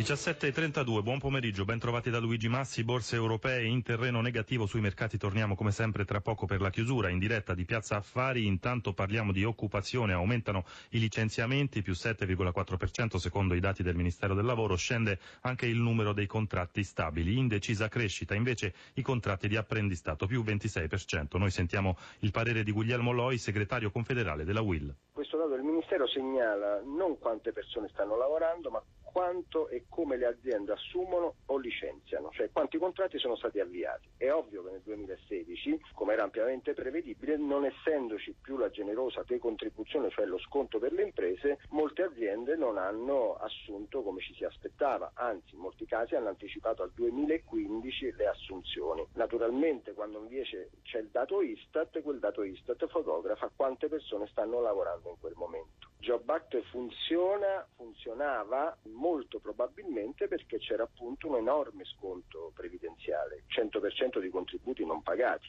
17.32, buon pomeriggio, ben trovati da Luigi Massi, borse europee in terreno negativo sui mercati, torniamo come sempre tra poco per la chiusura in diretta di Piazza Affari, intanto parliamo di occupazione, aumentano i licenziamenti più 7,4% secondo i dati del Ministero del Lavoro, scende anche il numero dei contratti stabili, in decisa crescita invece i contratti di apprendistato più 26%. Noi sentiamo il parere di Guglielmo Loi, segretario confederale della WIL. Questo dato il Ministero segnala non quante persone stanno lavorando ma quanto e come le aziende assumono o licenziano, cioè quanti contratti sono stati avviati. È ovvio che nel 2016, come era ampiamente prevedibile, non essendoci più la generosa decontribuzione, cioè lo sconto per le imprese, molte aziende non hanno assunto come ci si aspettava, anzi in molti casi hanno anticipato al 2015 le assunzioni. Naturalmente quando invece c'è il dato Istat, quel dato Istat fotografa quante persone stanno lavorando in quel momento. Job Act funziona, funzionava molto probabilmente perché c'era appunto un enorme sconto previdenziale, 100% di contributi non pagati.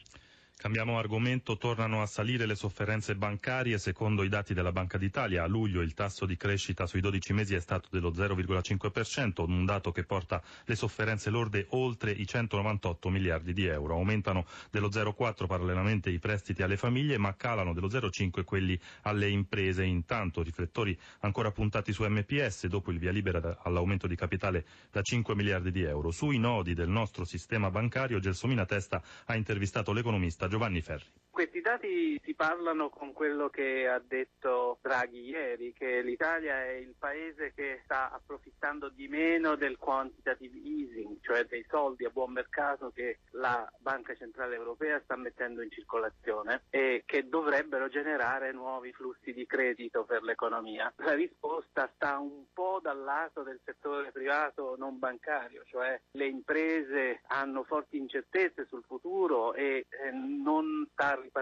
Cambiamo argomento, tornano a salire le sofferenze bancarie. Secondo i dati della Banca d'Italia, a luglio il tasso di crescita sui 12 mesi è stato dello 0,5%, un dato che porta le sofferenze lorde oltre i 198 miliardi di euro. Aumentano dello 0,4 parallelamente i prestiti alle famiglie, ma calano dello 0,5 quelli alle imprese. Intanto riflettori ancora puntati su MPS dopo il via libera all'aumento di capitale da 5 miliardi di euro. Sui nodi del nostro sistema bancario, Gelsomina Testa ha intervistato l'economista Giovanni Ferri. Questi dati si parlano con quello che ha detto Draghi ieri, che l'Italia è il paese che sta approfittando di meno del quantitative easing, cioè dei soldi a buon mercato che la Banca Centrale Europea sta mettendo in circolazione e che dovrebbero generare nuovi flussi di credito per l'economia. La risposta sta un po' dal lato del settore privato non bancario, cioè le imprese hanno forti incertezze sul futuro e eh, non sta ripartendo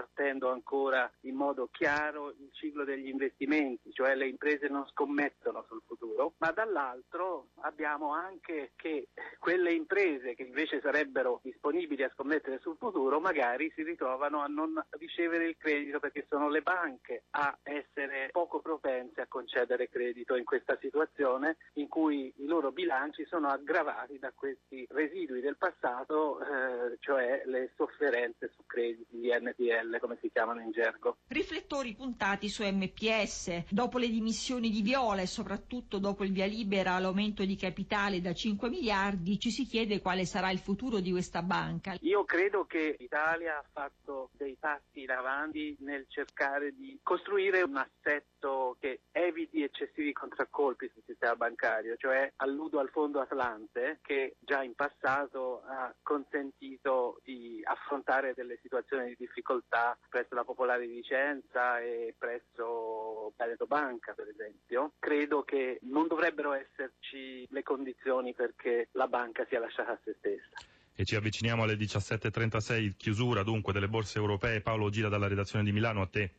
ancora in modo chiaro il ciclo degli investimenti, cioè le imprese non scommettono sul futuro, ma dall'altro abbiamo anche che quelle imprese che invece sarebbero disponibili a scommettere sul futuro magari si ritrovano a non ricevere il credito perché sono le banche a essere poco propense a concedere credito in questa situazione in cui i loro bilanci sono aggravati da questi residui del passato, eh, cioè le sofferenze su crediti di NPL come si chiamano in gergo. Riflettori puntati su MPS, dopo le dimissioni di Viola e soprattutto dopo il via libera all'aumento di capitale da 5 miliardi, ci si chiede quale sarà il futuro di questa banca. Io credo che l'Italia ha fatto dei passi in avanti nel cercare di costruire un assetto eviti eccessivi contraccolpi sul sistema bancario, cioè alludo al fondo Atlante che già in passato ha consentito di affrontare delle situazioni di difficoltà presso la Popolare di Vicenza e presso Veneto Banca per esempio. Credo che non dovrebbero esserci le condizioni perché la banca sia lasciata a se stessa. E ci avviciniamo alle 17.36, chiusura dunque delle borse europee. Paolo Gira dalla redazione di Milano, a te.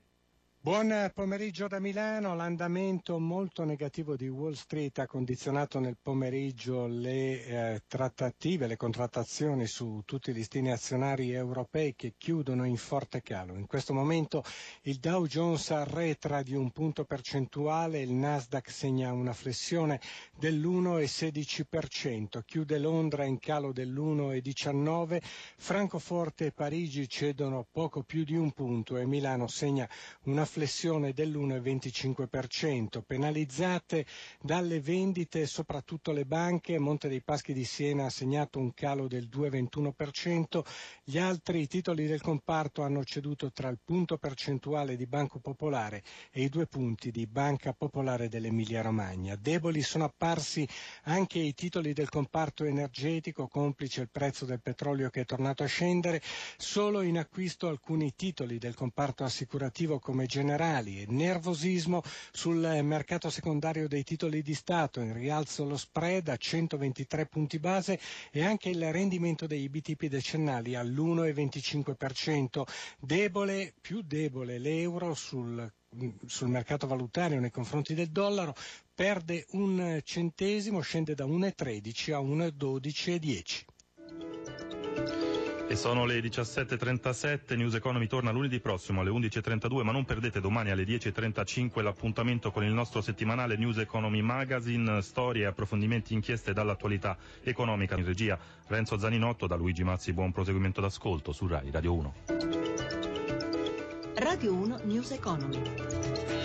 Buon pomeriggio da Milano. L'andamento molto negativo di Wall Street ha condizionato nel pomeriggio le eh, trattative, le contrattazioni su tutti i listini azionari europei che chiudono in forte calo. In questo momento il Dow Jones arretra di un punto percentuale, il Nasdaq segna una flessione dell'1,16%, chiude Londra in calo dell'1,19%, Francoforte e Parigi cedono poco più di un punto e Milano segna una flessione dell'1,25%, penalizzate dalle vendite soprattutto le banche, Monte dei Paschi di Siena ha segnato un calo del 2,21%, gli altri titoli del comparto hanno ceduto tra il punto percentuale di Banco Popolare e i due punti di Banca Popolare dell'Emilia Romagna. Deboli sono apparsi anche i titoli del comparto energetico, complice il prezzo del petrolio che è tornato a scendere, solo in acquisto alcuni titoli del comparto assicurativo come generali e nervosismo sul mercato secondario dei titoli di Stato, in rialzo lo spread a 123 punti base e anche il rendimento dei BTP decennali all'1,25%, debole, più debole l'euro sul sul mercato valutario nei confronti del dollaro perde un centesimo, scende da 1,13 a 1,12,10. E sono le 17.37, News Economy torna lunedì prossimo alle 11.32, ma non perdete domani alle 10.35 l'appuntamento con il nostro settimanale News Economy Magazine, storie, approfondimenti, inchieste dall'attualità economica in regia. Renzo Zaninotto, da Luigi Mazzi, buon proseguimento d'ascolto su RAI Radio 1. Radio 1 News Economy.